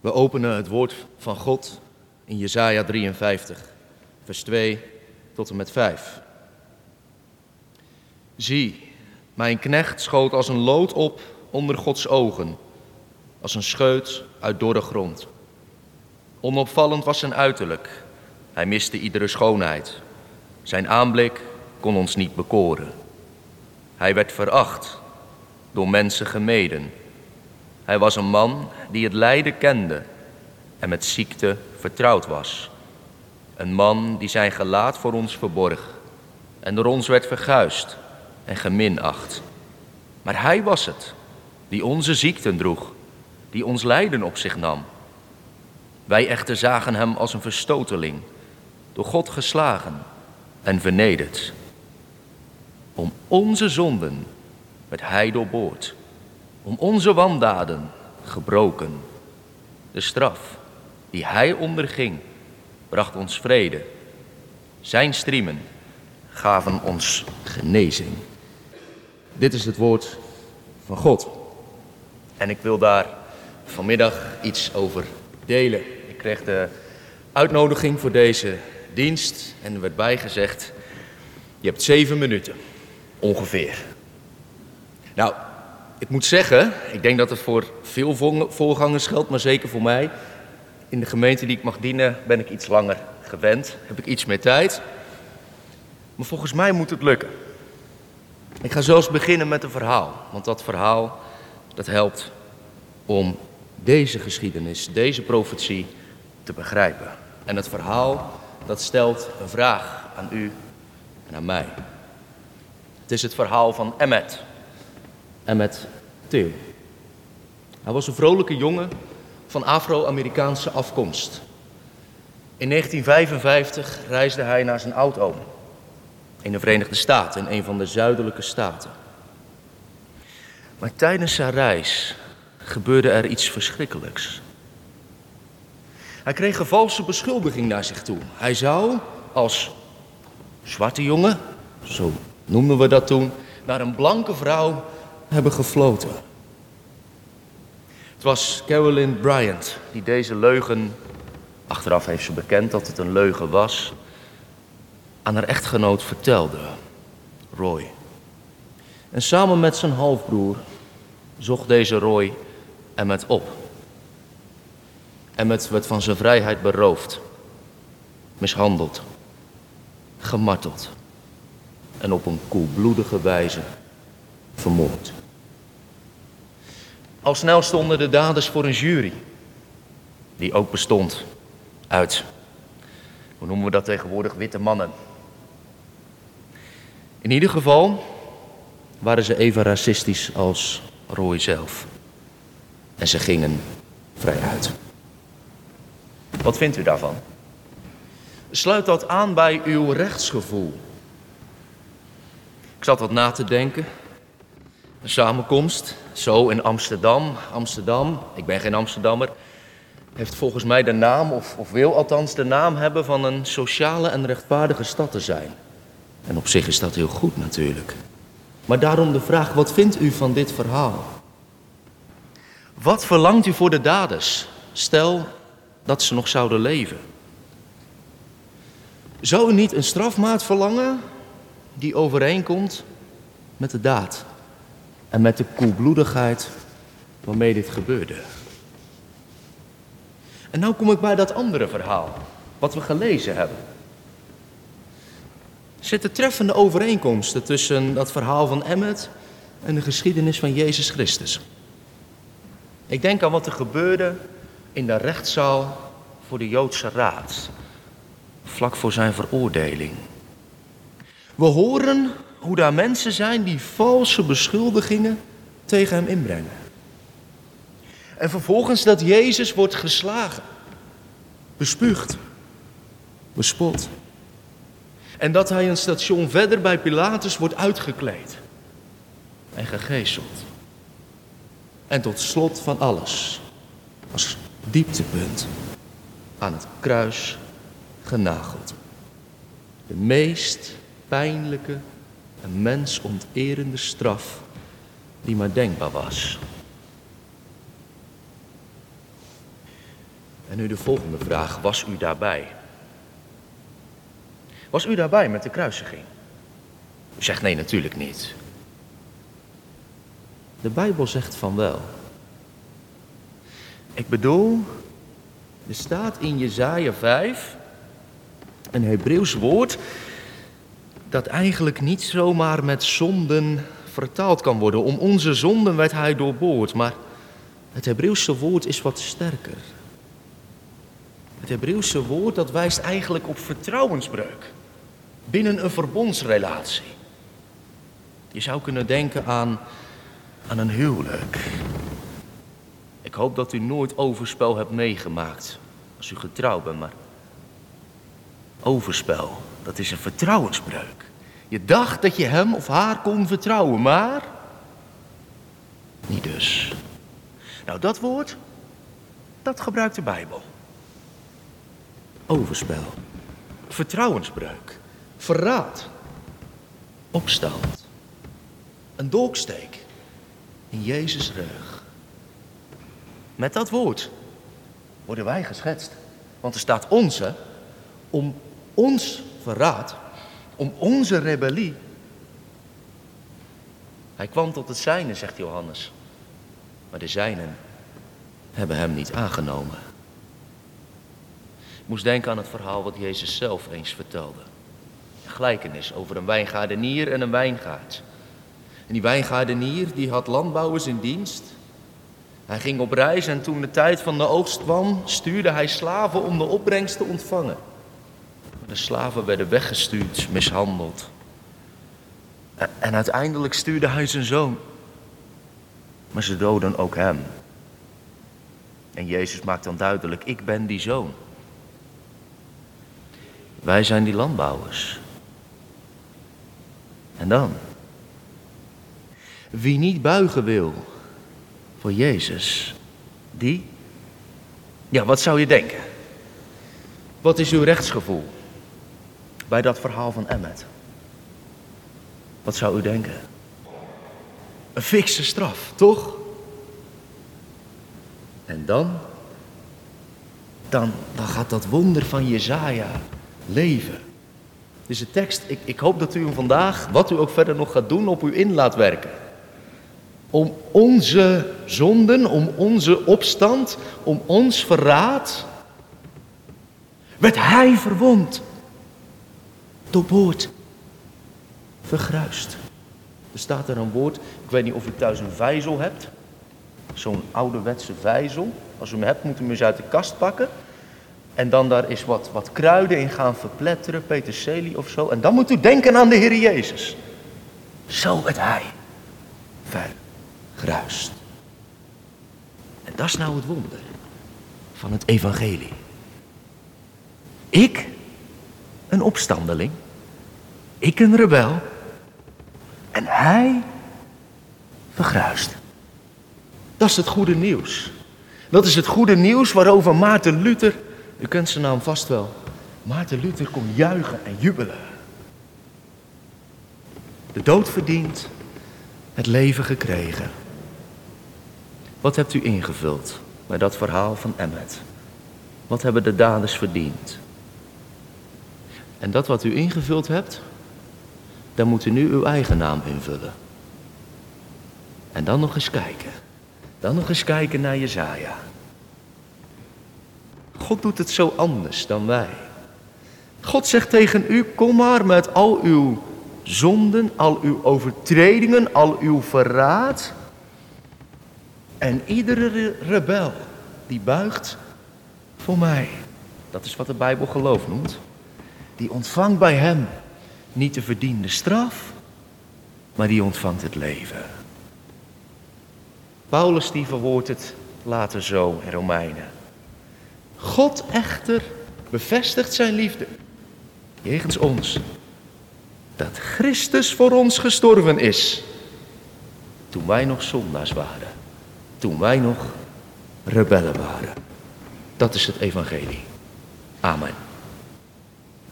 We openen het woord van God in Jesaja 53, vers 2 tot en met 5. Zie, mijn knecht schoot als een lood op onder Gods ogen, als een scheut uit dorre grond. Onopvallend was zijn uiterlijk, hij miste iedere schoonheid. Zijn aanblik kon ons niet bekoren. Hij werd veracht, door mensen gemeden. Hij was een man die het lijden kende en met ziekte vertrouwd was. Een man die zijn gelaat voor ons verborg en door ons werd verguist en geminacht. Maar hij was het die onze ziekten droeg, die ons lijden op zich nam. Wij echter zagen hem als een verstoteling, door God geslagen en vernederd. Om onze zonden werd hij doorboord, om onze wandaden gebroken. De straf die hij onderging, bracht ons vrede. Zijn striemen gaven ons genezing. Dit is het woord van God. En ik wil daar vanmiddag iets over delen. Ik kreeg de uitnodiging voor deze dienst en er werd bijgezegd: je hebt zeven minuten, ongeveer. Nou, ik moet zeggen, ik denk dat het voor veel voorgangers geldt, maar zeker voor mij. In de gemeente die ik mag dienen ben ik iets langer gewend, heb ik iets meer tijd. Maar volgens mij moet het lukken. Ik ga zelfs beginnen met een verhaal, want dat verhaal dat helpt om deze geschiedenis, deze profetie te begrijpen. En het verhaal dat stelt een vraag aan u en aan mij. Het is het verhaal van Emmet. Emmet Till. Hij was een vrolijke jongen van Afro-Amerikaanse afkomst. In 1955 reisde hij naar zijn oudoom in de Verenigde Staten, in een van de zuidelijke staten. Maar tijdens zijn reis gebeurde er iets verschrikkelijks. Hij kreeg een valse beschuldiging naar zich toe. Hij zou als zwarte jongen, zo noemden we dat toen, naar een blanke vrouw hebben gefloten. Het was Carolyn Bryant die deze leugen, achteraf heeft ze bekend dat het een leugen was, aan haar echtgenoot vertelde, Roy. En samen met zijn halfbroer zocht deze Roy Emmet op. Emmet werd van zijn vrijheid beroofd, mishandeld, gemarteld en op een koelbloedige wijze vermoord. Al snel stonden de daders voor een jury, die ook bestond uit, hoe noemen we dat tegenwoordig, witte mannen. In ieder geval waren ze even racistisch als Roy zelf. En ze gingen vrij uit. Wat vindt u daarvan? Sluit dat aan bij uw rechtsgevoel? Ik zat wat na te denken. Een samenkomst, zo in Amsterdam. Amsterdam, ik ben geen Amsterdammer, heeft volgens mij de naam, of, of wil althans de naam hebben van een sociale en rechtvaardige stad te zijn. En op zich is dat heel goed natuurlijk. Maar daarom de vraag, wat vindt u van dit verhaal? Wat verlangt u voor de daders? Stel dat ze nog zouden leven. Zou u niet een strafmaat verlangen die overeenkomt met de daad en met de koelbloedigheid waarmee dit gebeurde? En nou kom ik bij dat andere verhaal, wat we gelezen hebben. Zitten treffende overeenkomsten tussen dat verhaal van Emmet en de geschiedenis van Jezus Christus. Ik denk aan wat er gebeurde in de rechtszaal voor de Joodse Raad, vlak voor zijn veroordeling. We horen hoe daar mensen zijn die valse beschuldigingen tegen hem inbrengen. En vervolgens dat Jezus wordt geslagen, bespuugd, bespot. En dat hij een station verder bij Pilatus wordt uitgekleed en gegezeld. En tot slot van alles, als dieptepunt, aan het kruis genageld. De meest pijnlijke en mensonterende straf die maar denkbaar was. En nu de volgende vraag. Was u daarbij? Was u daarbij met de kruisiging? U zegt nee, natuurlijk niet. De Bijbel zegt van wel. Ik bedoel, er staat in Jezaja 5 een Hebreeuws woord dat eigenlijk niet zomaar met zonden vertaald kan worden. Om onze zonden werd hij doorboord, maar het Hebreeuwse woord is wat sterker. Het Hebreeuwse woord dat wijst eigenlijk op vertrouwensbreuk binnen een verbondsrelatie. Je zou kunnen denken aan, aan een huwelijk. Ik hoop dat u nooit overspel hebt meegemaakt als u getrouwd bent, maar overspel, dat is een vertrouwensbreuk. Je dacht dat je hem of haar kon vertrouwen, maar niet dus. Nou, dat woord, dat gebruikt de Bijbel. Overspel, vertrouwensbreuk, verraad, opstand, een dolksteek in Jezus' rug. Met dat woord worden wij geschetst. Want er staat onze om ons verraad, om onze rebellie. Hij kwam tot het zijne, zegt Johannes. Maar de zijnen hebben hem niet aangenomen. Ik moest denken aan het verhaal wat Jezus zelf eens vertelde. Een gelijkenis over een wijngaardenier en een wijngaard. En die wijngaardenier die had landbouwers in dienst. Hij ging op reis en toen de tijd van de oogst kwam, stuurde hij slaven om de opbrengst te ontvangen. De slaven werden weggestuurd, mishandeld. En uiteindelijk stuurde hij zijn zoon. Maar ze doden ook hem. En Jezus maakt dan duidelijk, ik ben die zoon. Wij zijn die landbouwers. En dan? Wie niet buigen wil voor Jezus, die? Ja, wat zou je denken? Wat is uw rechtsgevoel bij dat verhaal van Emmet? Wat zou u denken? Een fikse straf, toch? En dan? Dan, dan gaat dat wonder van Jezaja leven. Dus de tekst, ik, ik hoop dat u hem vandaag, wat u ook verder nog gaat doen, op u in laat werken. Om onze zonden, om onze opstand, om ons verraad, werd hij verwond, doorboord, vergruist. Er staat er een woord, ik weet niet of u thuis een vijzel hebt, zo'n ouderwetse vijzel. Als u hem hebt, moet u hem eens uit de kast pakken. En dan daar is wat, wat kruiden in gaan verpletteren, peterselie of zo. En dan moet u denken aan de Heer Jezus. Zo werd hij vergruist. En dat is nou het wonder van het evangelie. Ik, een opstandeling. Ik, een rebel. En hij vergruist. Dat is het goede nieuws. Dat is het goede nieuws waarover Maarten Luther u kent zijn naam vast wel. Maarten Luther kon juichen en jubelen. De dood verdiend, het leven gekregen. Wat hebt u ingevuld bij dat verhaal van Emmet? Wat hebben de daders verdiend? En dat wat u ingevuld hebt, daar moet u nu uw eigen naam invullen. En dan nog eens kijken. Dan nog eens kijken naar Jezaja. God doet het zo anders dan wij. God zegt tegen u, kom maar met al uw zonden, al uw overtredingen, al uw verraad. En iedere rebel die buigt voor mij. Dat is wat de Bijbel geloof noemt. Die ontvangt bij hem niet de verdiende straf, maar die ontvangt het leven. Paulus die verwoordt het later zo in Romeinen. God echter bevestigt zijn liefde jegens ons. Dat Christus voor ons gestorven is. Toen wij nog zondaars waren. Toen wij nog rebellen waren. Dat is het evangelie. Amen.